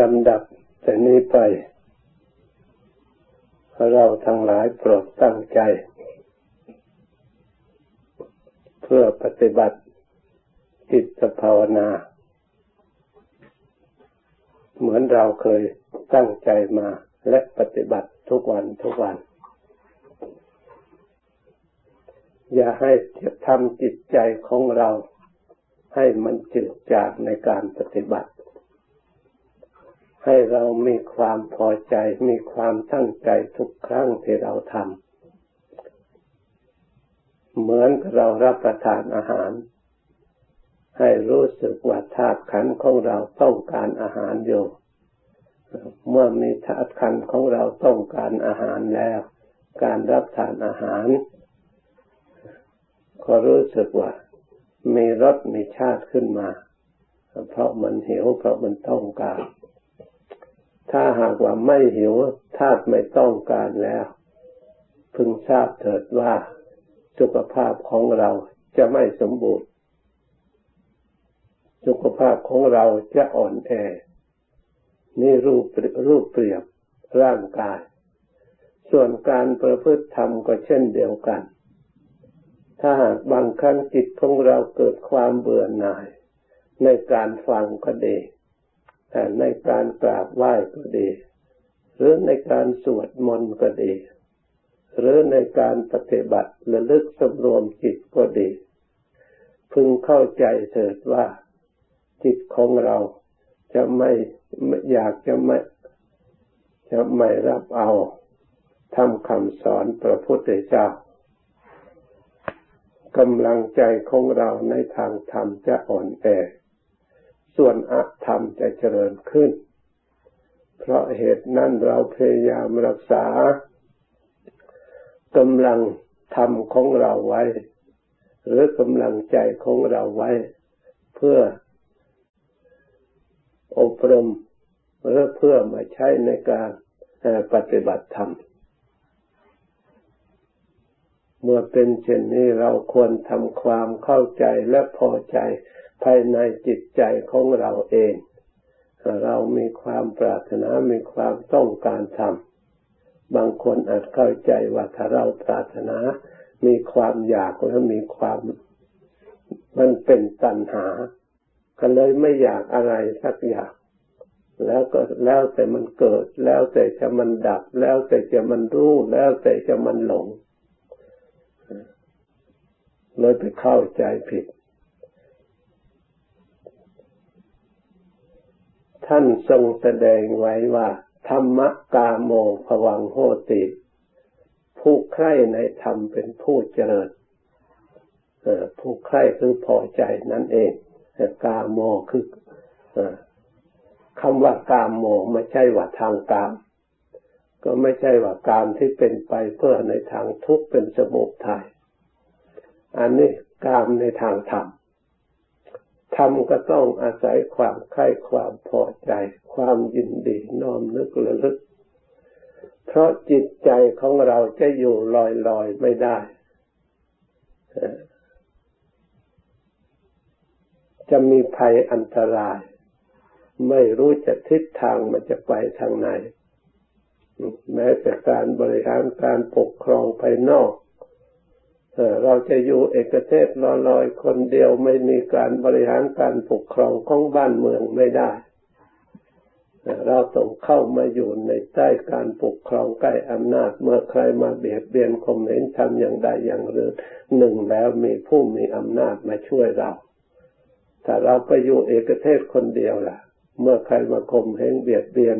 ลำดับแต่นี้ไป เราทั้งหลายโปรดตั้งใจ เพื่อปฏิบัติจิตภาวนา เหมือนเราเคยตั้งใจมาและปฏิบัติทุกวันทุกวัน อย่าให้ทำจิตใจของเราให้มันจืดจางในการปฏิบัติ ให้เรามีความพอใจ มีความตั้งใจทุกครั้งที่เราทำ เหมือนเรารับประทานอาหาร ให้รู้สึกว่าธาตุขันของเราต้องการอาหารอยู่ เมื่อมีธาตุขันของเราต้องการอาหารแล้ว การรับทานอาหารก็รู้สึกว่ามีรสมีชาติขึ้นมา เพราะมันหิวเพราะมันต้องการ ถ้าหากว่าไม่หิวธาตุไม่ต้องการแล้ว พึงทราบเถิดว่าสุขภาพของเราจะไม่สมบูรณ์ สุขภาพของเราจะอ่อนแอ นี่รูปรูปเปรียบร่างกาย ส่วนการประพฤติธรรมก็เช่นเดียวกัน ถ้าหากบางครั้งจิตของเราเกิดความเบื่อหน่าย ในการฟังก็ดี ในการกราบไหว้ก็ดี หรือในการสวดมนต์ก็ดี หรือในการปฏิบัติระลึกสำรวมจิตก็ดี พึงเข้าใจเถิดว่าจิตของเราจะไม่อยากจะไม่จะไม่รับเอาทำคำสอนพระพุทธเจ้ากำลังใจของเราในทางธรรมจะอ่อนแอ ส่วนอธรรมจะเจริญขึ้น เพราะเหตุนั้นเราพยายามรักษากำลังธรรมของเราไว้ หรือกำลังใจของเราไว้ เพื่ออบรมหรือเพื่อมาใช้ในการปฏิบัติธรรม เมื่อเป็นเช่นนี้เราควรทำความเข้าใจและพอใจภายในจิตใจของเราเอง เรามีความปรารถนามีความต้องการทำบางคนอาจเข้าใจว่าถ้าเราปรารถนา มีความอยากและมีความมันเป็นตัณหา ก็เลยไม่อยากอะไรสักอย่าง แล้วก็แล้วแต่มันเกิด แล้วแต่จะมันดับ แล้วแต่จะมันรู้ แล้วแต่จะมันหลง เลยไปเข้าใจผิด ท่านทรงแสดงไว้ว่า ธรรมกาโมภวังโหติ ผู้ใคร่ในธรรมเป็นผู้เจริญผู้ใคร่คือพอใจนั่นเองกาโมคือคำว่ากามโมไม่ใช่ว่าทางกาม ก็ไม่ใช่ว่ากามที่เป็นไปเพื่อในทางทุกข์เป็นสมุทัย อันนี้กามในทางธรรมทำก็ต้องอาศัยความใคร่ความพอใจ ความยินดีน้อมนึกระลึก เพราะจิตใจของเราจะอยู่ลอยลอยไม่ได้จะมีภัยอันตราย ไม่รู้จะทิศทางมันจะไปทางไหน แม้แต่การบริหารการปกครองภายนอก เราจะอยู่เอกเทศลอยๆคนเดียวไม่มีการบริหารการปกครองของบ้านเมืองไม่ได้ เราต้องเข้ามาอยู่ในใต้การปกครองใกล้อำนาจเมื่อใครมาเบียดเบียนคมเห็นทำอย่างใดอย่างหนึ่งหนึ่งแล้วมีผู้มีอำนาจมาช่วยเราถ้าเราไปอยู่เอกเทศคนเดียวล่ะ เมื่อใครมาคมเห็นเบียดเบียน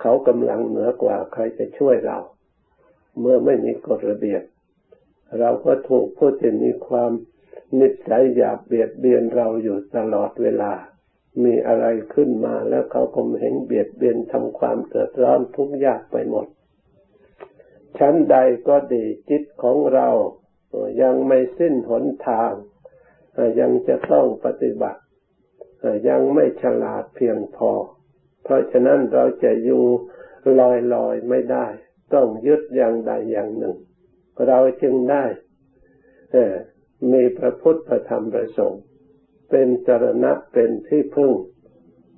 เขากำลังเหนือกว่าใครจะช่วยเรา เมื่อไม่มีกฎระเบียบ เราก็ถูกผู้ที่มีความนิสัยอยากเบียดเบียนเราอยู่ตลอดเวลา มีอะไรขึ้นมาแล้วเขาก็เห็นเบียดเบียนทำความเดือดร้อนทุกข์ยากไปหมด ชั้นใดก็ดีจิตของเรา ยังไม่สิ้นหนทาง ยังจะต้องปฏิบัติ ยังไม่ฉลาดเพียงพอ เพราะฉะนั้นเราจะอยู่ลอยๆไม่ได้ ต้องยึดอย่างใดอย่างหนึ่ง เราจึงได้มีพระพุทธธรรมประสงค์เป็นจรณะเป็นที่พึ่ง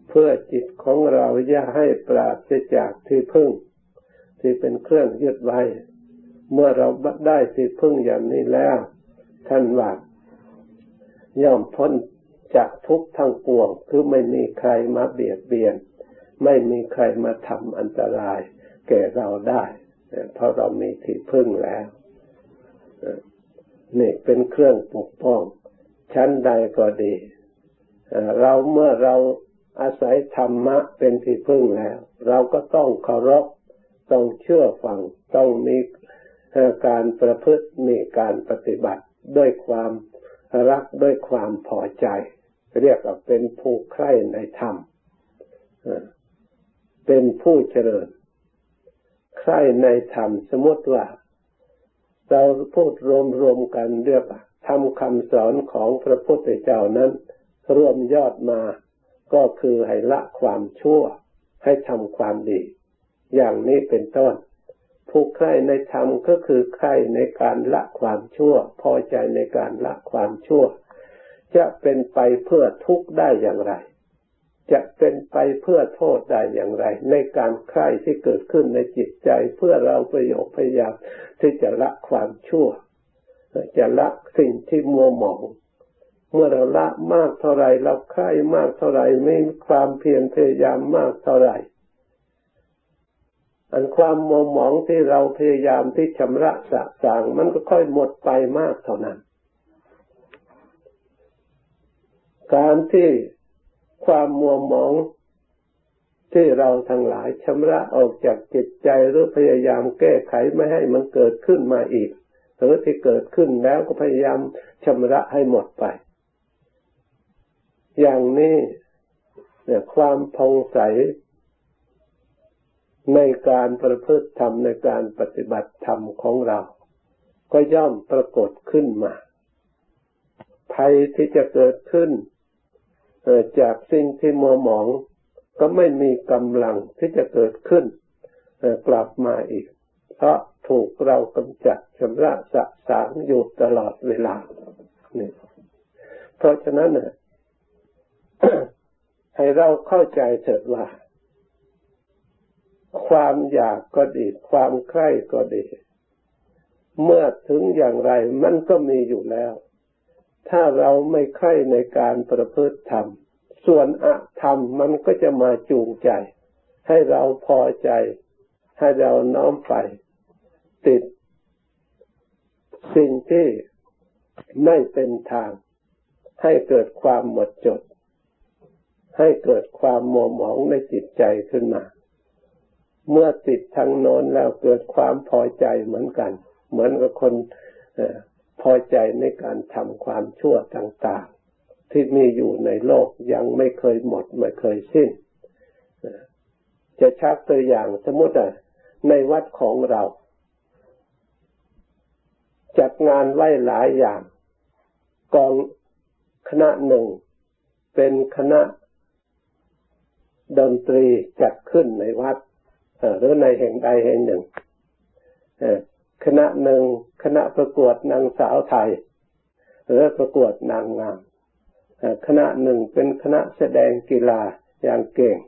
เพื่อจิตของเราอย่าให้ปราศจากที่พึ่ง ที่เป็นเครื่องยึดไว้ เมื่อเราได้ที่พึ่งอย่างนี้แล้ว ท่านว่าย่อมพ้นจากทุกทั้งปวง คือไม่มีใครมาเบียดเบียน ไม่มีใครมาทำอันตราย แก่เราได้ เพราะเรามีที่พึ่งแล้ว นี่เป็นเครื่องปกป้อง ชั้นใดก็ดี เราเมื่อเราอาศัยธรรมะเป็นที่พึ่งแล้ว เราก็ต้องเคารพต้องเชื่อฟังต้องมีการประพฤติมีการปฏิบัติด้วยความรักด้วยความพอใจ เรียกว่าเป็นผู้ใคร่ในธรรมเป็นผู้เจริญ ใคร่ในธรรมสมมติว่า เราพูดรวมๆกันเรียกทำคำสอนของพระพุทธเจ้านั้น รวมยอดมา ก็คือให้ละความชั่ว ให้ทำความดี อย่างนี้เป็นต้น ผู้ใคร่ในธรรมก็คือใคร่ในการละความชั่ว พอใจในการละความชั่ว จะเป็นไปเพื่อทุกข์ได้อย่างไร จะเป็นไปเพื่อโทษได้อย่างไร ในการใคร่ที่เกิดขึ้นในจิตใจเพื่อเราประโยชน์พยายามที่จะละความชั่ว จะละสิ่งที่มัวหมอง เมื่อเราละมากเท่าไรเราใคร่มากเท่าไรมีความเพียรพยายามมากเท่าไรอันความโมหมองที่เราพยายามที่ชำระสะสางมันก็ค่อยหมดไปมากเท่านั้น การที่ ความมัวหมองที่เราทั้งหลายชำระออกจากจิตใจหรือพยายามแก้ไขไม่ให้มันเกิดขึ้นมาอีกหรือที่เกิดขึ้นแล้วก็พยายามชำระให้หมดไป อย่างนี้เนี่ยความพองใส ในการประพฤติธรรมในการปฏิบัติธรรมของเรา ก็ย่อมปรากฏขึ้นมาภัยที่จะเกิดขึ้น จากสิ่งที่มัวหมองก็ไม่มีกำลังที่จะเกิดขึ้นกลับมาอีก เพราะถูกเรากำจัดชำระสะสางอยู่ตลอดเวลานี่เพราะฉะนั้นเนี่ยให้เราเข้าใจเถิดว่า ความอยากก็ดี ความใคร่ก็ดี เมื่อถึงอย่างไรมันก็มีอยู่แล้ว ถ้าเราไม่ใคร่ในการประพฤติธรรม ส่วนอธรรมมันก็จะมาจูงใจ ให้เราพอใจ ให้เราน้อมไป ติด สิ่งที่ไม่เป็นทาง ให้เกิดความหมดจด ให้เกิดความมัวหมองในจิตใจขึ้นมา เมื่อติดทางโน้นแล้วเกิดความพอใจเหมือนกัน เหมือนกับคน พอใจในการทำความชั่วต่างๆ ที่มีอยู่ในโลกยังไม่เคยหมดไม่เคยสิ้น จะชักตัวอย่างสมมติในวัดของเรา จัดงานไว้หลายอย่าง กองคณะหนึ่ง เป็นคณะดนตรีจัดขึ้นในวัดหรือในแห่งใดแห่งหนึ่ง คณะหนึ่งคณะประกวดนางสาวไทย หรือประกวดนางงามคณะหนึ่งเป็นคณะแสดงกีฬาอย่างเก่ง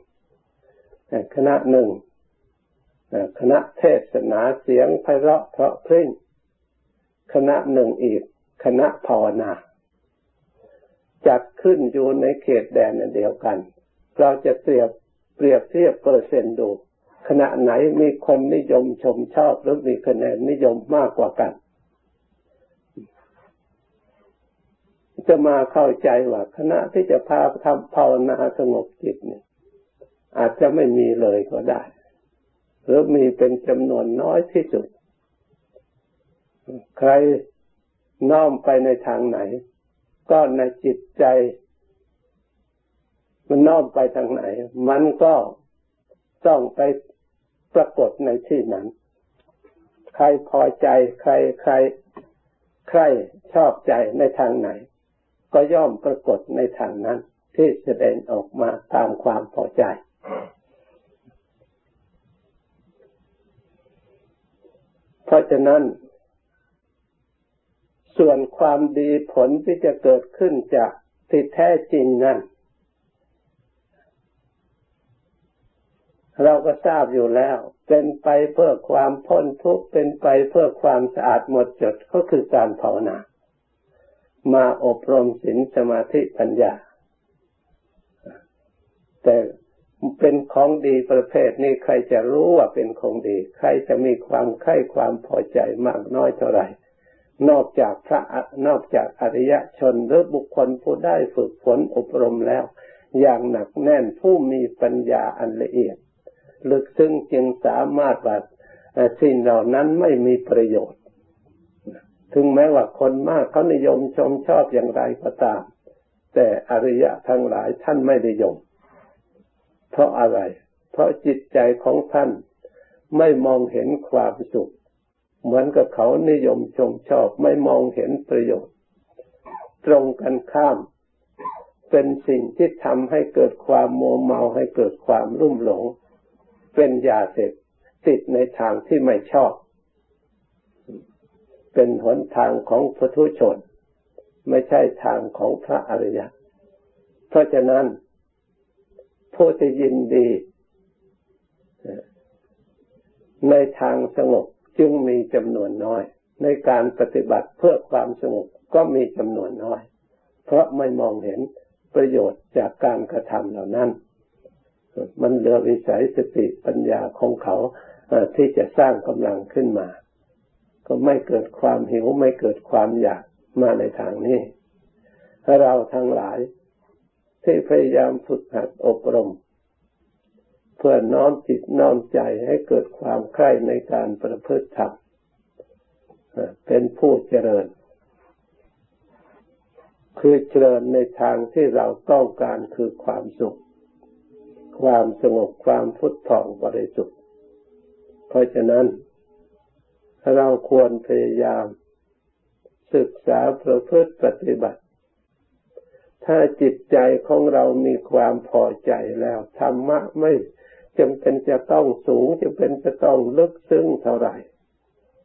คณะหนึ่งคณะเทศนาเสียงไพเราะเพราะพริ้งคณะหนึ่งอีก คณะภาวนาจัดขึ้นอยู่ในเขตแดนเดียวกัน เราจะเปรียบเปรียบเทียบเปอร์เซ็นต์ดู ขณะไหนมีคนนิยมชมชอบหรือมีคะแนนนิยมมากกว่ากัน จะมาเข้าใจว่าคณะที่จะพาทำภาวนาสงบจิตเนี่ย อาจจะไม่มีเลยก็ได้ หรือมีเป็นจำนวนน้อยที่สุด ใครน้อมไปในทางไหน ก็ในจิตใจ มันน้อมไปทางไหน มันก็ต้องไป ปรากฏในที่นั้น ใครพอใจใครใคร ใครชอบใจในทางไหน ก็ย่อมปรากฏในทางนั้น ที่แสดงออกมาตามความพอใจ เพราะฉะนั้น ส่วนความดีผลที่จะเกิดขึ้นจากที่แท้จริงนั้น เราก็ทราบอยู่แล้ว เป็นไปเพื่อความพ้นทุกข์เป็นไปเพื่อความสะอาดหมดจดก็คือการภาวนา มาอบรมศีลสมาธิปัญญา แต่เป็นของดีประเภทนี้ใครจะรู้ว่าเป็นของดี ใครจะมีความใคร่ความพอใจมากน้อยเท่าไหร่ นอกจากพระนอกจากอริยชนหรือบุคคลผู้ได้ฝึกฝนอบรมแล้ว อย่างหนักแน่นผู้มีปัญญาอันละเอียด ลึกซึ้งจึงสามารถว่าสิ่งเหล่านั้นไม่มีประโยชน์ ถึงแม้ว่าคนมากเขานิยมชมชอบอย่างไรก็ตาม แต่อริยะทั้งหลายท่านไม่นิยม เพราะอะไร เพราะจิตใจของท่านไม่มองเห็นความสุข เหมือนกับเขานิยมชมชอบไม่มองเห็นประโยชน์ ตรงกันข้าม เป็นสิ่งที่ทำให้เกิดความโมเมาให้เกิดความรุ่มหลง เป็นยาเสพติดในทางที่ไม่ชอบ เป็นหนทางของพุทุชน ไม่ใช่ทางของพระอริยะ เพราะฉะนั้นผู้ที่ยินดี ในทางสงบจึงมีจำนวนน้อย ในการปฏิบัติเพื่อความสงบก็มีจำนวนน้อย เพราะไม่มองเห็นประโยชน์จากการกระทำเหล่านั้น มันเหลือวิสัยสติปัญญาของเขาที่จะสร้างกำลังขึ้นมา ก็ไม่เกิดความหิวไม่เกิดความอยากมาในทางนี้เราทั้งหลายที่พยายามฝึกหัดอบรม เพื่อน้อมจิตน้อมใจให้เกิดความใคร่ในการประพฤติธรรมเป็นผู้เจริญ คือเจริญในทางที่เราต้องการคือความสุข ความสงบความพุทธผ่องบริสุทธิ์ เพราะฉะนั้น เราควรพยายาม ศึกษาประพฤติปฏิบัติ ถ้าจิตใจของเรามีความพอใจแล้วธรรมะไม่จำเป็นจะต้องสูงจำเป็นจะต้องลึกซึ้งเท่าไหร่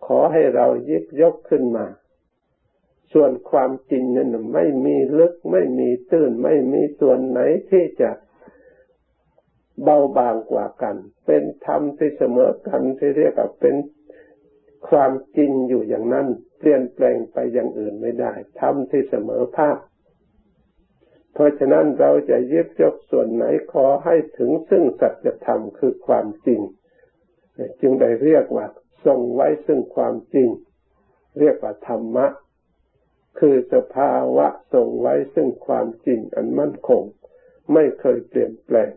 ขอให้เรายิบยกขึ้นมา ส่วนความจริงนั้นไม่มีลึกไม่มีตื้นไม่มีส่วนไหนที่จะ เบาบางกว่ากัน เป็นธรรมที่เสมอกันที่เรียกว่าเป็นความจริงอยู่อย่างนั้น เปลี่ยนแปลงไปอย่างอื่นไม่ได้ธรรมที่เสมอภาคเพราะฉะนั้นเราจะยึดยกส่วนไหนขอให้ถึงซึ่งสัจธรรมคือความจริง จึงได้เรียกว่า ทรงไว้ซึ่งความจริง เรียกว่าธรรมะ คือสภาวะทรงไว้ซึ่งความจริงอันมั่นคง ไม่เคยเปลี่ยนแปลง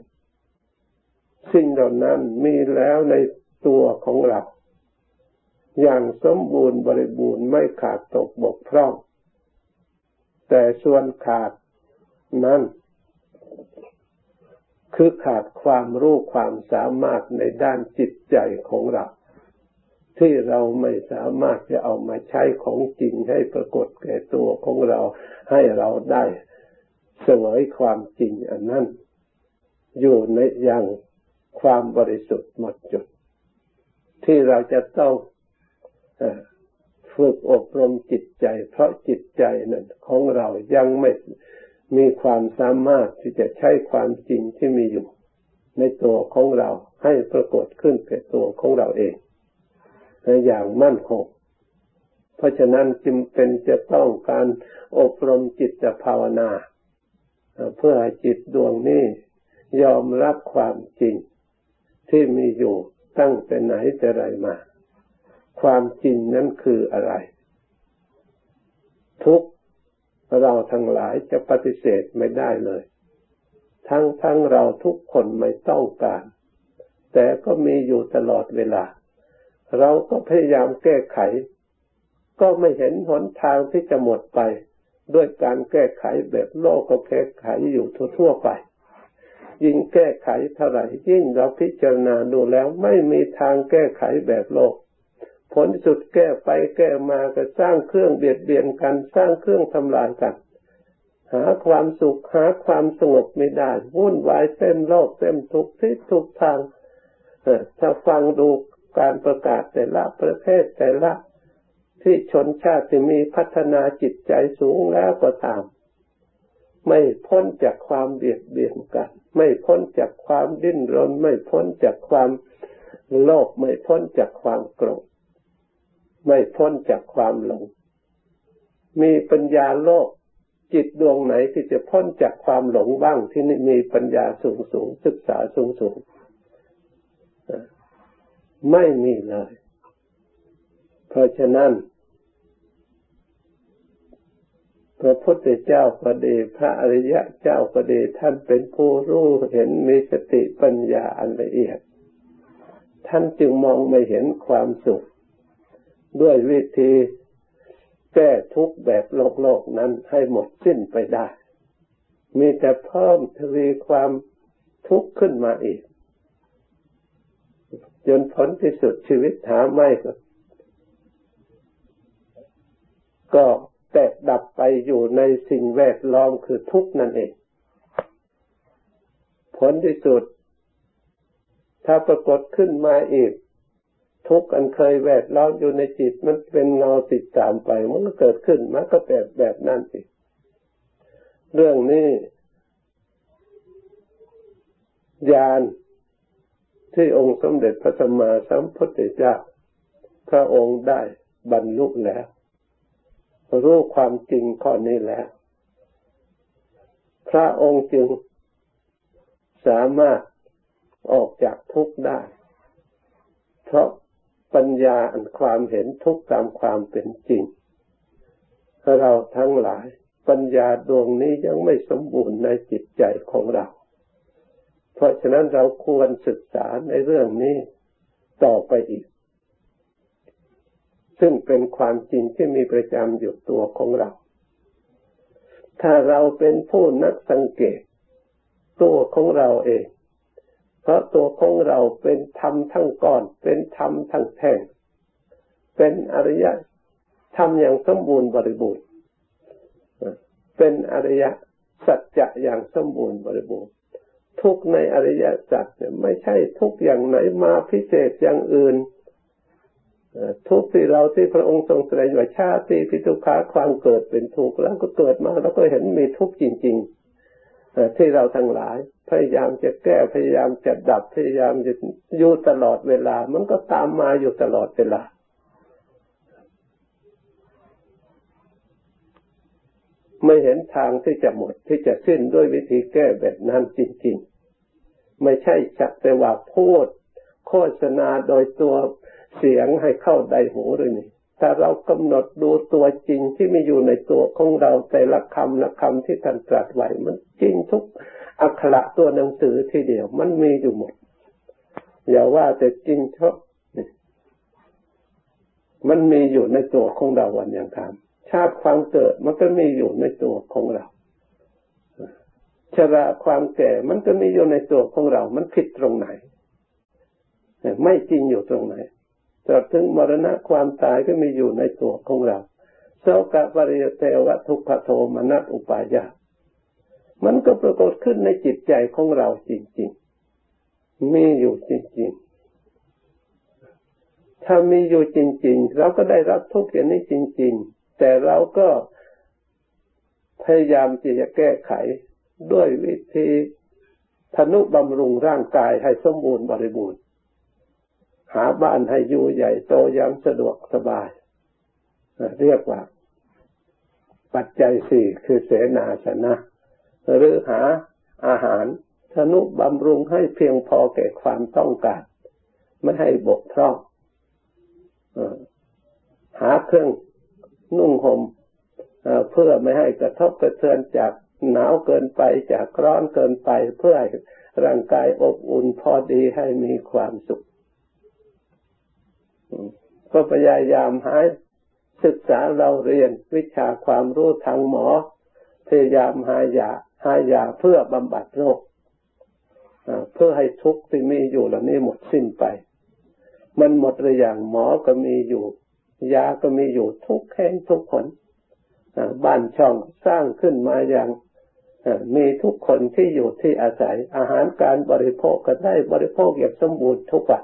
สิ่งเหล่านั้นมีแล้วในตัวของเรา อย่างสมบูรณ์บริบูรณ์ไม่ขาดตกบกพร่อง แต่ส่วนขาดนั้นคือขาดความรู้ความสามารถในด้านจิตใจของเรา ที่เราไม่สามารถจะเอามาใช้ของจริงให้ปรากฏแก่ตัวของเรา ให้เราได้เสวยความจริงอันนั้น อยู่ในอย่าง ความบริสุทธิ์หมดจด ที่เราจะต้องฝึกอบรมจิตใจ เพราะจิตใจนั้นของเรายังไม่มีความสามารถที่จะใช้ความจริงที่มีอยู่ ในตัวของเราให้ปรากฏขึ้นแก่ตัวของเราเองในอย่างมั่นคง เพราะฉะนั้นจึงเป็นจะต้องการอบรมจิตภาวนา เพื่อให้จิตดวงนี้ยอมรับความจริง ที่มีอยู่ตั้งแต่ไหนแต่ไรมา ความจริงนั้นคืออะไร ทุกเราทั้งหลายจะปฏิเสธไม่ได้เลย ทั้งทั้งเราทุกคนไม่ต้องการ แต่ก็มีอยู่ตลอดเวลา เราก็พยายามแก้ไข ก็ไม่เห็นหนทางที่จะหมดไป ด้วยการแก้ไขแบบโลกก็แก้ไขอยู่ทั่วๆไป ยิ่งแก้ไขเท่าไหร่ยิ่งเราพิจารณาดูแล้วไม่มีทางแก้ไขแบบโลก ผลสุดแก้ไปแก้มาก็สร้างเครื่องเบียดเบียนกันสร้างเครื่องทำลายกัน หาความสุขหาความสงบไม่ได้วุ่นวายเต็มโลกเต็มทุกที่ทุกทางถ้าฟังดูการประกาศแต่ละประเทศแต่ละที่ชนชาติมีพัฒนาจิตใจสูงแล้วก็ตาม ไม่พ้นจากความเบียดเบียนกัน ไม่พ้นจากความดิ้นรน ไม่พ้นจากความโลภไม่พ้นจากความโกรธไม่พ้นจากความหลง มีปัญญาโลกจิตดวงไหนที่จะพ้นจากความหลงบ้างที่มีปัญญาสูงสูงศึกษาสูงสูงไม่มีเลย เพราะฉะนั้น พระพุทธเจ้าก็ดี พระอริยะเจ้าก็ดี ท่านเป็นผู้รู้เห็นมีสติปัญญาอันละเอียด ท่านจึงมองไม่เห็นความสุข ด้วยวิธีแก้ทุกแบบโลกโลกนั้นให้หมดสิ้นไปได้ มีแต่เพิ่มทวีความทุกข์ขึ้นมาอีก จนผลที่สุดชีวิตหาไม่ก็ แตกดับไปอยู่ในสิ่งแวดล้อมคือทุกข์นั่นเอง ผลที่สุด ถ้าปรากฏขึ้นมาอีก ทุกข์อันเคยแวดล้อมอยู่ในจิตมันเป็นเงาติดตามไป มันก็เกิดขึ้นมันก็แบบแบบนั้นสิเรื่องนี้ญาณที่องค์สมเด็จพระสัมมาสัมพุทธเจ้า พระองค์ได้บรรลุแล้ว รู้ความจริงข้อนี้แล้ว พระองค์จึงสามารถออกจากทุกข์ได้ เพราะปัญญาอันความเห็นทุกตามความเป็นจริง เราทั้งหลาย ปัญญาดวงนี้ยังไม่สมบูรณ์ในจิตใจของเรา เพราะฉะนั้นเราควรศึกษาในเรื่องนี้ต่อไปอีก ซึ่งเป็นความจริงที่มีประจำอยู่ตัวของเรา ถ้าเราเป็นผู้นักสังเกต ตัวของเราเอง เพราะตัวของเราเป็นธรรมทั้งก้อน เป็นธรรมทั้งแท่งเป็นอริยธรรมอย่างสมบูรณ์บริบูรณ์เป็นอริยสัจจะอย่างสมบูรณ์บริบูรณ์ทุกในอริยสัจไม่ใช่ทุกอย่างไหนมาพิเศษอย่างอื่น ทุกที่เราที่พระองค์ทรงแสดงว่าชาติพิทุขาความเกิดเป็นทุกข์แล้วก็เกิดมาแล้วก็เห็นมีทุกข์จริงๆที่เราทั้งหลาย พยายามจะแก้พยายามจะดับพยายามจะอยู่ตลอดเวลา มันก็ตามมาอยู่ตลอดเวลาไม่เห็นทางที่จะหมดที่จะสิ้นด้วยวิธีแก้แบบนั้นจริง ๆ ไม่ใช่จักแต่ว่าพูด โฆษณาโดยตัว เสียงให้เข้าใดหูเลยนี่ถ้าเรากำหนดดูตัวจริงที่มีอยู่ในตัวของเราแต่ละคำละคำที่ท่านตรัสไว้มันจริงทุกอักขระตัวหนังสือทีเดียว มันมีอยู่หมด อย่าว่าแต่จริงเท่ามันมีอยู่ในตัวของเราวันอย่างทำชาติความเกิดมันก็มีอยู่ในตัวของเราชราความแก่มันก็มีอยู่ในตัวของเรา มันผิดตรงไหน ไม่จริงอยู่ตรงไหน ตราบถึงมรณะความตายก็มีอยู่ในตัวของเราโสกะปริยเตวะทุกขโทมนัสอุปายามันก็ปรากฏขึ้นในจิตใจของเราจริงๆ มีอยู่จริงๆ ถ้ามีอยู่จริง ๆ เราก็ได้รับทุกข์อย่างนี้จริง ๆ แต่เราก็พยายามที่จะแก้ไขด้วยวิธีธนุบำรุงร่างกายให้สมบูรณ์บริบูรณ์ หาบ้านให้อยู่ใหญ่โตย่งสะดวกสบาย เรียกว่า ปัจจัยสี่คือเสนาสนะหรือหาอาหารธนุบำรุงให้เพียงพอแก่ความต้องการ ไม่ให้บกพร่องหาเครื่องนุ่งห่มเพื่อไม่ให้กระทบกระเทือนจากหนาวเกินไปจากร้อนเกินไป เพื่อให้ร่างกายอบอุ่นพอดีให้มีความสุข ก็พยายามหาศึกษาเราเรียนวิชาความรู้ทางหมอ พยายามหายาหายาเพื่อบำบัดโรคเพื่อให้ทุกข์ที่มีอยู่เหล่านี้หมดสิ้นไป มันหมดหรือยังหมอก็มีอยู่ ยาก็มีอยู่ทุกแห่งทุกคนบ้านช่องสร้างขึ้นมาอย่างมีทุกคนที่อยู่ที่อาศัยอาหารการบริโภคก็ได้บริโภคอย่างสมบูรณ์ทุกวัน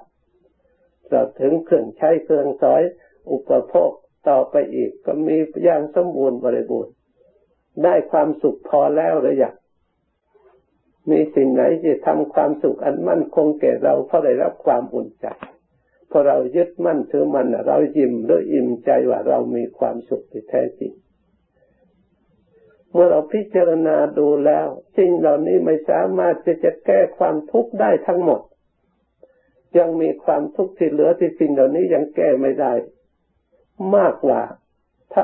เราถึงเครื่องใช้เครื่องสอย อุปโภคต่อไปอีก ก็มีอย่างสมบูรณ์บริบูรณ์ ได้ความสุขพอแล้วหรือยังมีสิ่งไหนที่ทำความสุขอันมั่นคงแก่เราเพราะได้รับความอุ่นใจพอเรายึดมั่นถือมันเรายิ้มด้วยอิ่มใจว่าเรามีความสุขที่แท้จริง เมื่อเราพิจารณาดูแล้วสิ่งเหล่านี้ไม่สามารถจะจะแก้ความทุกข์ได้ทั้งหมด ยังมีความทุกข์ที่เหลือที่สิ่งเหล่านี้ยังแก้ไม่ได้ มากกว่าถ้า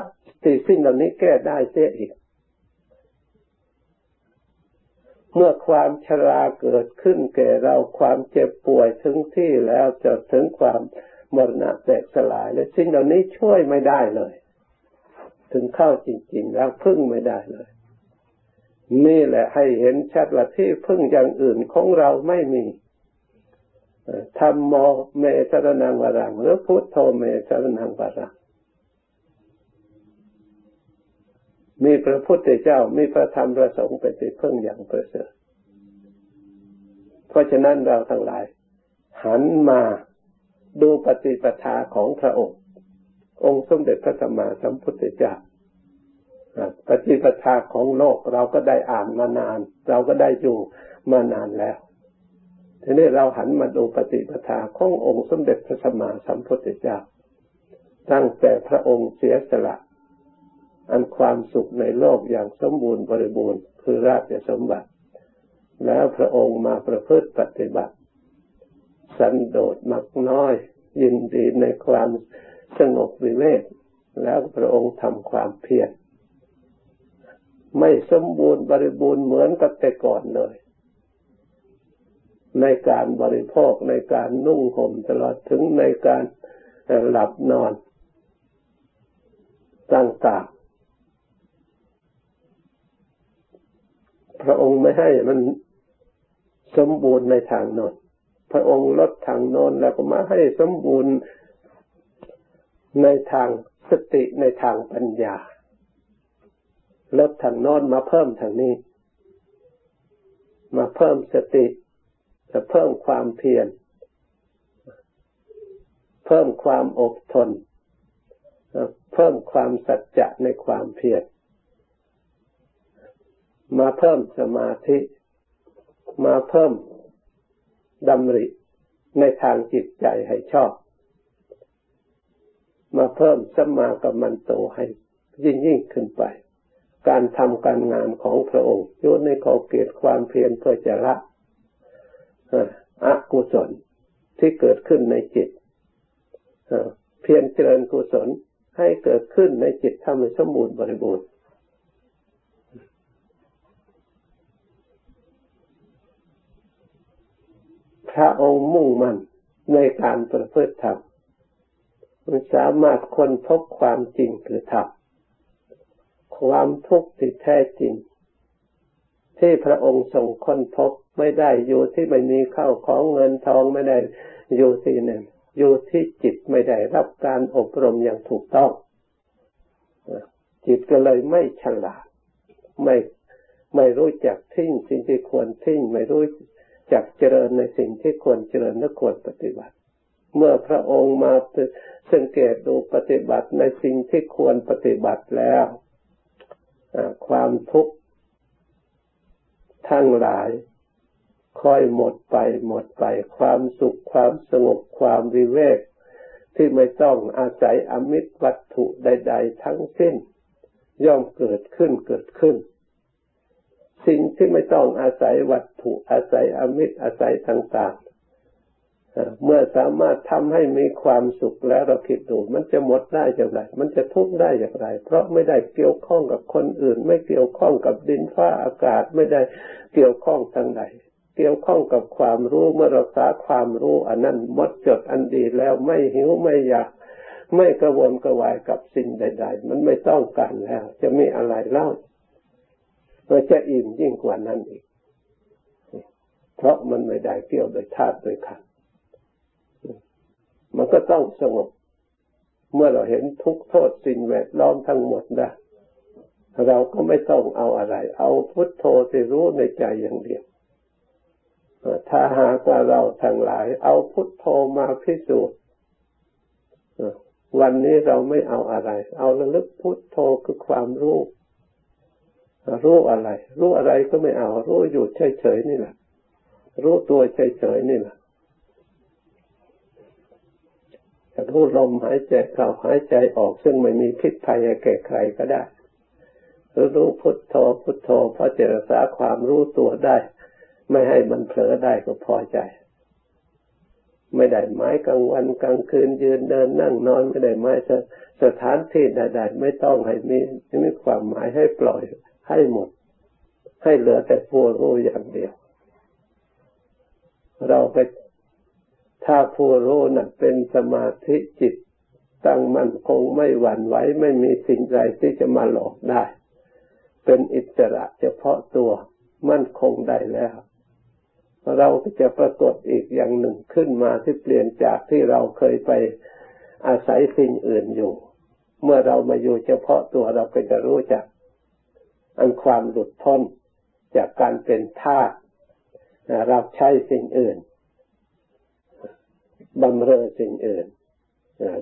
สิ่งเหล่านี้แก้ได้เสียอีก เมื่อความชราเกิดขึ้นแก่เราความเจ็บป่วยถึงที่แล้วจะถึงความมรณะแตกสลายและสิ่งเหล่านี้ช่วยไม่ได้เลย ถึงเข้าจริง ๆ แล้วพึ่งไม่ได้เลย นี่แหละให้เห็นชัดว่าที่พึ่งอย่างอื่นของเราไม่มี ธรรมโมเมสรนังวรัง หรือพุทโธเมสรนังวรัง มีพระพุทธเจ้า มีพระธรรมพระสงฆ์เป็นที่พึ่งอย่างประเสริฐเพราะฉะนั้นเราทั้งหลาย หันมาดูปฏิปทาของพระองค์ องค์สมเด็จพระสัมมาสัมพุทธเจ้าปฏิปทาของโลกเราก็ได้อ่านมานาน เราก็ได้อยู่มานานแล้ว ทีนี้เราหันมาดูปฏิปทาขององค์สมเด็จพระสัมมาสัมพุทธเจ้า ตั้งแต่พระองค์เสียสละ อันความสุขในโลกอย่างสมบูรณ์บริบูรณ์คือราชสมบัติ แล้วพระองค์มาประพฤติปฏิบัติ สันโดษมักน้อย ยินดีในความสงบวิเวกแล้วพระองค์ทำความเพียรไม่สมบูรณ์บริบูรณ์เหมือนกับแต่ก่อนเลย ในการบริโภคในการนุ่งห่มตลอดถึงในการหลับนอนต่างพระองค์ไม่ให้มันสมบูรณ์ในทางโน้นพระองค์ลดทางโน้นแล้วก็มาให้สมบูรณ์ในทางสติในทางปัญญา ลดทางโน้นมาเพิ่มทางนี้ มาเพิ่มสติ จะเพิ่มความเพียร เพิ่มความอดทน เพิ่มความสัจจะในความเพียร มาเพิ่มสมาธิ มาเพิ่มดำริในทางจิตใจให้ชอบ มาเพิ่มสมากับมันโตให้ยิ่งยิ่งขึ้นไป การทำการงานของพระองค์อยู่ในขอเกียรติความเพียรเพื่อจะละ อกุศลที่เกิดขึ้นในจิตเพียรเจริญกุศลให้เกิดขึ้นในจิตทำให้สมบูรณ์บริบูรณ์พระองค์มุ่งมั่นในการประพฤติธรรมมันสามารถค้นพบความจริงคือธรรมความทุกข์ที่แท้จริง ที่พระองค์ทรงค้นพบไม่ได้อยู่ที่ไม่มีข้าวของเงินทองไม่ได้อยู่ที่นั่นอยู่ที่จิตไม่ได้รับการอบรมอย่างถูกต้อง จิตก็เลยไม่ฉลาด ไม่ไม่รู้จักทิ้งสิ่งที่ควรทิ้งไม่รู้จักเจริญในสิ่งที่ควรเจริญและควรปฏิบัติ เมื่อพระองค์มาสังเกตดูปฏิบัติในสิ่งที่ควรปฏิบัติแล้วความทุกข์ ทั้งหลายค่อยหมดไปหมดไป ความสุขความสงบความวิเวก ที่ไม่ต้องอาศัยอมิตรวัตถุใด ๆ ทั้งสิ้น ย่อมเกิดขึ้นเกิดขึ้น สิ่งที่ไม่ต้องอาศัยวัตถุอาศัยอมิตรอาศัยต่างๆ เมื่อสามารถทำให้มีความสุขแล้วเราคิดดูมันจะหมดได้อย่างไร มันจะทุกข์ได้อย่างไร เพราะไม่ได้เกี่ยวข้องกับคนอื่น ไม่เกี่ยวข้องกับดินฟ้าอากาศไม่ได้เกี่ยวข้องทางใดเกี่ยวข้องกับความรู้เมื่อเราสาความรู้อันนั้นหมดจดอันดีแล้วไม่หิวไม่อยากไม่กระวนกระวายกับสิ่งใด ๆ มันไม่ต้องการแล้ว จะมีอะไรเล่าก็จะอิ่มยิ่งกว่านั้นอีก เพราะมันไม่ได้เกี่ยวโดยธาตุโดยขัน มันก็ต้องสงบ เมื่อเราเห็นทุกโทษสิ่งแวดล้อมทั้งหมดได้เราก็ไม่ต้องเอาอะไร เอาพุทโธที่รู้ในใจอย่างเดียวถ้าหากว่าเราทั้งหลาย เอาพุทโธมาพิสูจน์วันนี้เราไม่เอาอะไร เอาระลึกพุทโธคือความรู้รู้อะไร รู้อะไรก็ไม่เอา รู้อยู่เฉยๆนี่แหละ รู้ตัวเฉยๆนี่แหละจะ รู้ลมหายใจเข้าหายใจออกซึ่งไม่มีพิษภัยแก่ใครก็ได้หรือรู้พุทโธพุทโธพอจะรักษาความรู้ตัวได้ ไม่ให้มันเผลอได้ก็พอใจ ไม่ได้ไม้กลางวันกลางคืนยืนเดินนั่งนอนไม่ได้ไม้สถานที่ใดๆไม่ต้องให้มีมีความหมายให้ปล่อยให้หมด ให้เหลือแต่ผู้รู้อย่างเดียว เราไป ถ้าผู้รู้นั้นเป็นสมาธิจิตตั้งมั่นคงไม่หวั่นไหวไม่มีสิ่งใดที่จะมาหลอกได้ เป็นอิสระเฉพาะตัวมั่นคงได้แล้ว เราก็จะปรากฏอีกอย่างหนึ่งขึ้นมาที่เปลี่ยนจากที่เราเคยไปอาศัยสิ่งอื่นอยู่ เมื่อเรามาอยู่เฉพาะตัวเราก็จะรู้จัก อันความหลุดพ้นจากการเป็นทาสเราใช้สิ่งอื่น บำเรอสิ่งอื่น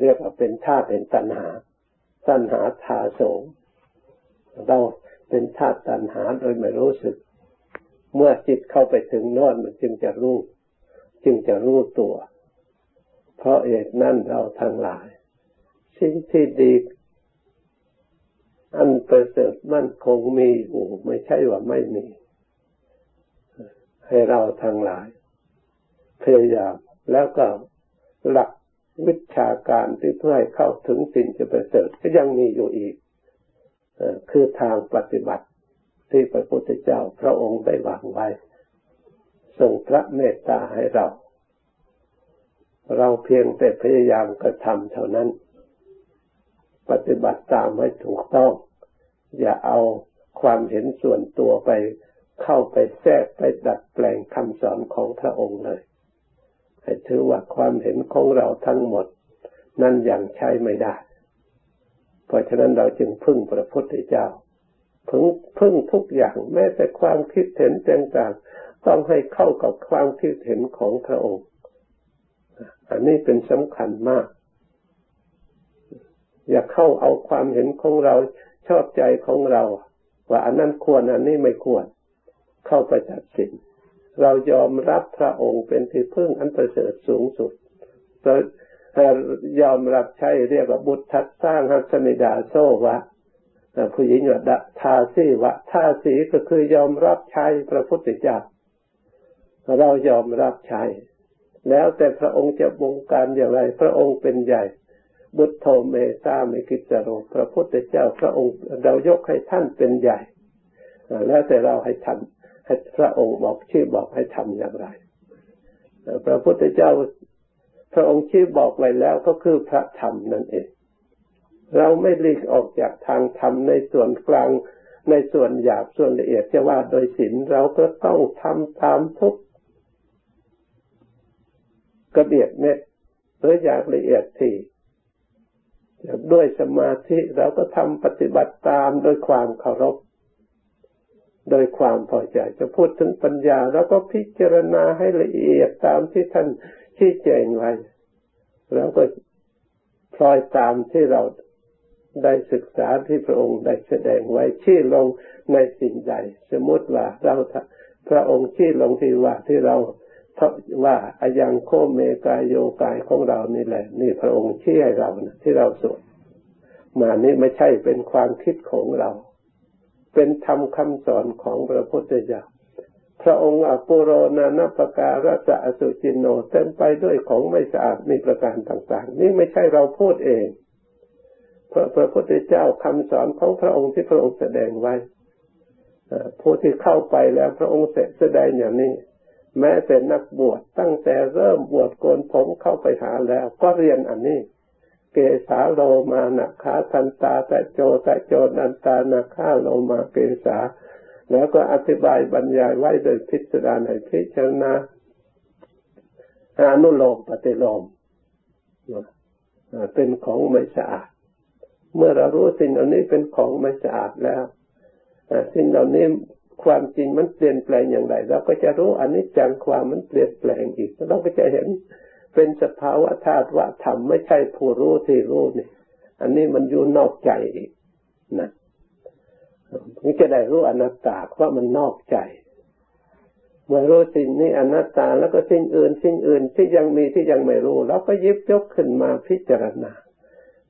เรียกว่าเป็นธาตุเป็นตัณหา ตัณหาทาโสงเราเป็นธาตุตัณหาโดยไม่รู้สึก เมื่อจิตเข้าไปถึงนอนมันจึงจะรู้ จึงจะรู้ตัว เพราะเหตุนั้นเราทั้งหลาย สิ่งที่ดีอันประเสริฐมั่นคงมีอยู่ไม่ใช่ว่าไม่มี ให้เราทั้งหลาย พยายามแล้วก็ หลักวิชาการที่เพื่อให้เข้าถึงสิ่งที่ประเสริฐก็ยังมีอยู่อีกคือทางปฏิบัติที่พระพุทธเจ้าพระองค์ได้วางไว้ส่งพระเมตตาให้เรา เราเพียงแต่พยายามกระทำเท่านั้น ปฏิบัติตามให้ถูกต้อง อย่าเอาความเห็นส่วนตัวไปเข้าไปแทรกไปดัดแปลงคำสอนของพระองค์เลย ให้ถือว่าความเห็นของเราทั้งหมด นั้นยังใช้ไม่ได้ เพราะฉะนั้นเราจึงพึ่งพระพุทธเจ้าพึ่งพึ่งทุกอย่างแม้แต่ความคิดเห็นต่างๆต้องให้เข้ากับความคิดเห็นของพระองค์ อันนี้เป็นสำคัญมาก อย่าเข้าเอาความเห็นของเราชอบใจของเรา ว่าอันนั้นควรอันนี้ไม่ควร เข้าไปตัดสิน เรายอมรับพระองค์เป็นที่พึ่งอันประเสริฐสูงสุดเรายอมรับใช้เรียกว่าบุตรทัดสร้างฮัสมิดาโซวะผู้หญิงว่าทาสีวะทาสีก็คือยอมรับใช้พระพุทธเจ้าเรายอมรับใช้แล้วแต่พระองค์จะบงการอย่างไร พระองค์เป็นใหญ่ บุตรโทเมตาเมกิจโรพระพุทธเจ้า พระองค์เรายกให้ท่านเป็นใหญ่ แล้วแต่เราให้ทำให้ พระองค์บอกชื่อบอกให้ทำอย่างไรพระพุทธเจ้าพระองค์ชื่อบอกไว้แล้วก็คือพระธรรมนั่นเอง เราไม่หลีกออกจากทางธรรมในส่วนกลางในส่วนหยาบส่วนละเอียดจะว่าโดยศีลเราก็ต้องทำตามทุกกระเบียดเม็ดหรืออย่างละเอียดที่ด้วยสมาธิเราก็ทำปฏิบัติตามโดยความเคารพ โดยความพอใจ จะพูดถึงปัญญา แล้วก็พิจารณาให้ละเอียดตามที่ท่านชี้แจงไว้ แล้วก็พลอยตามที่เราได้ศึกษาที่พระองค์ได้แสดงไว้ชี้ลงในสิ่งใด สมมติว่าเราพระองค์ชี้ลงที่ว่าที่เราเพราะว่าอายังโคเมกายโยกายของเรานี่แหละ นี่พระองค์ชี้ให้เรานะที่เราสวดมานี่ไม่ใช่เป็นความคิดของเรา เป็นธรรมคำสอนของพระพุทธเจ้าพระองค์อปุโรนานาปการะจะอสุจินโนเต็มไปด้วยของไม่สะอาดมีประการต่างๆ นี่ไม่ใช่เราพูดเองเพราะพระพุทธเจ้าคำสอนของพระองค์ที่พระองค์แสดงไว้ผู้ที่เข้าไปแล้วพระองค์แสดงอย่างนี้ แม้แต่นักบวชตั้งแต่เริ่มบวชโกนผมเข้าไปหาแล้ว ก็เรียนอันนี้ เกสาโลมานะขาทันตาตะโจตะโจนันตานาคาโลมาเกสา แล้วก็อธิบายบรรยายไว้โดยพิจารณาพิจารณาอนุโลมปฏิโลมเป็นของไม่สะอาด เมื่อเรารู้สิ่งเหล่านี้เป็นของไม่สะอาดแล้วสิ่งเหล่านี้ความจริงมันเปลี่ยนแปลงอย่างไร เราก็จะรู้อันนี้จังความมันเปลี่ยนแปลงอีกเราก็จะเห็น เป็นสภาวะธาตุวะธรรมไม่ใช่ผู้รู้ที่รู้นี่ อันนี้มันอยู่นอกใจอีกนะนี่จะได้รู้อนัตตาเพรามันนอกใจ เมื่อรู้สิ่งนี้อนัตตาแล้วก็สิ่งอื่น สิ่งอื่นที่ยังมีที่ยังไม่รู้เราก็ยิบยกขึ้นมาพิจารณา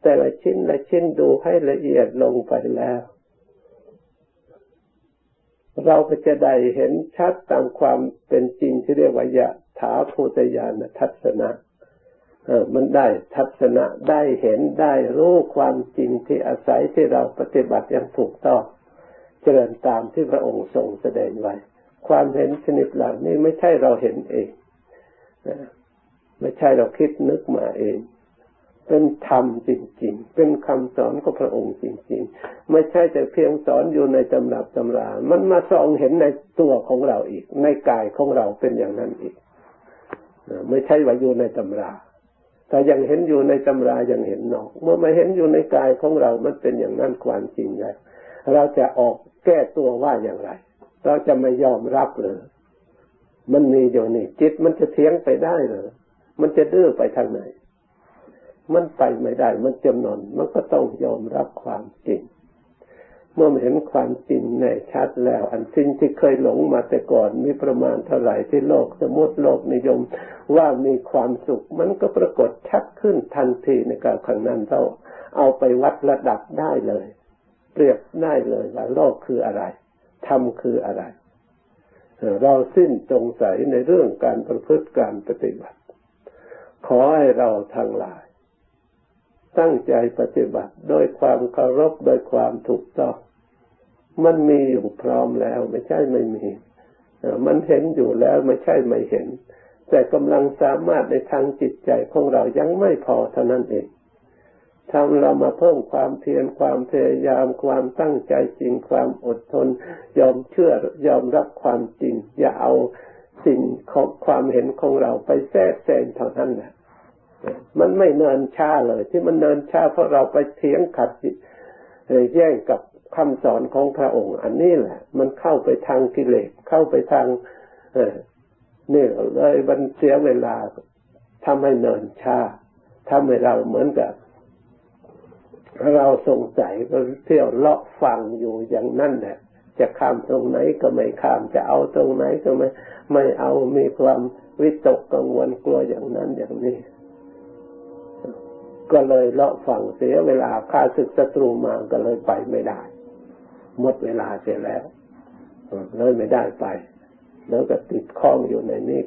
แต่ละชิ้นละชิ้นดูให้ละเอียดลงไปแล้ว เราก็จะได้เห็นชัดตามความเป็นจริงที่เรียกว่ายะ ถาภูตยานทัศนะเออมันได้ทัศนะได้เห็นได้รู้ความจริงที่อาศัยที่เราปฏิบัติอย่างถูกต้อง เจริญตามที่พระองค์ทรงแสดงไว้ ความเห็นชนิดเหล่านี้ไม่ใช่เราเห็นเองไม่ใช่เราคิดนึกมาเอง เป็นธรรมจริง ๆ เป็นคำสอนของพระองค์จริง ๆ ไม่ใช่แต่เพียงสอนอยู่ในตำรับตำรา มันมาส่องเห็นในตัวของเราอีก ในกายของเราเป็นอย่างนั้นอีก ไม่ใช่ว่าอยู่ในตำราแต่ยังเห็นอยู่ในตำรายังเห็นนอก เมื่อมาเห็นอยู่ในกายของเรา มันเป็นอย่างนั้นความจริงไงเราจะออกแก้ตัวว่าอย่างไร เราจะไม่ยอมรับเลยมันมีอยู่นี่จิตมันจะเทียงไปได้หรือมันจะดื้อไปทางไหน มันไปไม่ได้ มันจำนน มันก็ต้องยอมรับความจริง เมื่อเห็นความจริงในชัดแล้ว อันสิ่งที่เคยหลงมาแต่ก่อน มีประมาณเท่าไหร่ที่โลกสมมติโลกนิยม ว่ามีความสุข มันก็ปรากฏชัดขึ้นทันทีในการขังนั้นเราเอาไปวัดระดับได้เลย เปรียบได้เลยว่าโลกคืออะไรธรรมคืออะไร เราสิ้นสงสัยในเรื่องการประพฤติการปฏิบัติ ขอให้เราทั้งหลาย ตั้งใจปฏิบัติ โดยความเคารพโดยความถูกต้อง มันมีอยู่พร้อมแล้ว ไม่ใช่ไม่มี มันเห็นอยู่แล้วไม่ใช่ไม่เห็น แต่กำลังสามารถในทางจิตใจของเรายังไม่พอเท่านั้นเองทำเรามาเพิ่มความเพียรความพยายามความตั้งใจจริงความอดทน ยอมเชื่อยอมรับความจริง อย่าเอาสิ่งของความเห็นของเราไปแทรกแซงเท่านั้นแหละ มันไม่เนินช้าเลย ที่มันเนินช้าเพราะเราไปเถียงขัดแย่งกับคำสอนของพระองค์ อันนี้แหละ มันเข้าไปทางกิเลสเข้าไปทางเนี่ยเลยมันเสียเวลาทำให้เนินช้าทำให้เราเหมือนกับ เราสงสัยก็เที่ยวเลาะฟังอยู่อย่างนั้นแหละจะข้ามตรงไหนก็ไม่ข้ามจะเอาตรงไหนก็ไม่ไม่เอามีความวิตกกังวลกลัวอย่างนั้นอย่างนี้ ก็เลยเลาะฝั่งเสียเวลาข้าศึกศัตรูมาก็เลยไปไม่ได้ หมดเวลาเสียแล้วเลยไม่ได้ไป แล้วก็ติดข้องอยู่ในนี้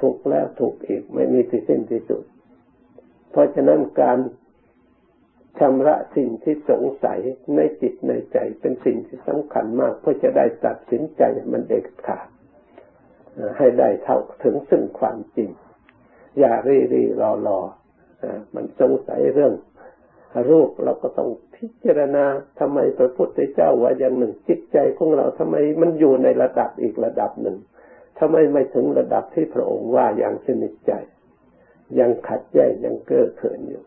ถูกแล้วถูกอีกไม่มีที่สิ้นที่สุด เพราะฉะนั้นการชำระสิ่งที่สงสัยในจิตในใจเป็นสิ่งที่สำคัญมาก เพื่อจะได้ตัดสินใจมันเด็ดขาดให้ได้เท่าถึงซึ่งความจริง อย่ารีรีรอรอ มันสงสัยเรื่องรูปเราก็ต้องพิจารณาทำไมพระพุทธเจ้าว่าอย่างหนึ่ง จิตใจของเราทำไมมันอยู่ในระดับอีกระดับหนึ่งทำไมไม่ถึงระดับที่พระองค์ว่าอย่างสนิทใจ ยังขัดแย้งยังเก้อเขินอยู่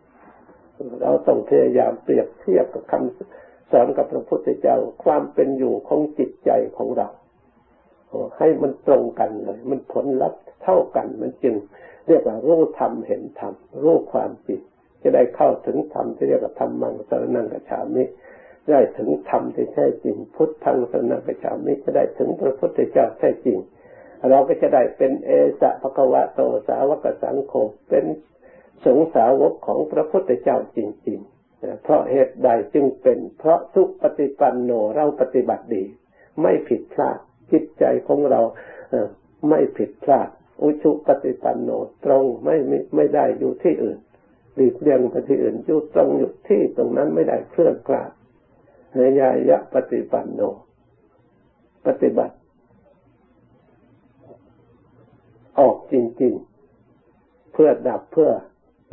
เราต้องพยายามเปรียบเทียบกับคำสอนกับพระพุทธเจ้าความเป็นอยู่ของจิตใจของเรา ให้มันตรงกันเลย มันผลลัพธ์เท่ากัน มันจึงเรียกว่ารู้ธรรมเห็นธรรมรู้ความจริงจะได้เข้าถึงธรรมที่เรียกว่าธรรมังสรนังกัจฉามิได้ถึงธรรมที่แท้จริง พุทธังสรนังกัจฉามิจะได้ถึงพระพุทธเจ้าแท้จริง เราก็จะได้เป็นเอสะภควะโตสาวกสังโฆเป็นสงสาวกของพระพุทธเจ้าจริง ๆ เพราะเหตุใดจึงเป็น เพราะสุปฏิปันโนเราปฏิบัติดี ไม่ผิดพลาด จิตใจของเราไม่ผิดพลาด อุชุปฏิปันโนตรงไม่ไม่ไม่ได้อยู่ที่อื่นหลีกเลี่ยงไปที่อื่นอยู่ตรงอยู่ที่ตรงนั้นไม่ได้เคลื่อนกลาดในยายะปฏิปันโน ปฏิบัติ ออกจริง ๆ เพื่อดับเพื่อ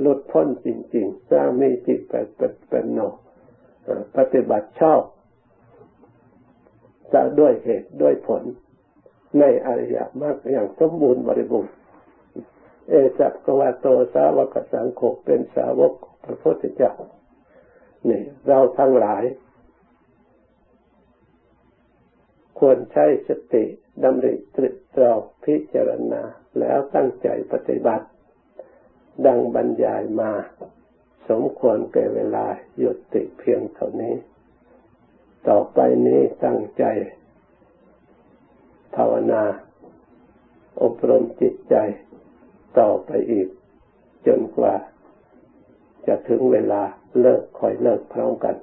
ลดพ้นจริง ๆ สร้างมีจิตเป็นโน ปฏิบัติชอบ จะด้วยเหตุด้วยผลในอริยมรรคอย่างสมบูรณ์บริบูรณ์เอจัพกวาโตสาวกสังโฆเป็นสาวกพระพุทธเจ้านี่เราทั้งหลาย ควรใช้สติดำริตรึกตรองพิจารณาแล้วตั้งใจปฏิบัติ ดังบรรยายมา สมควรแก่เวลาหยุดติเพียงเท่านี้ ต่อไปนี้ตั้งใจภาวนา อบรมจิตใจต่อไปอีก จนกว่า จะถึงเวลาเลิกคอยเลิกพร้อมกัน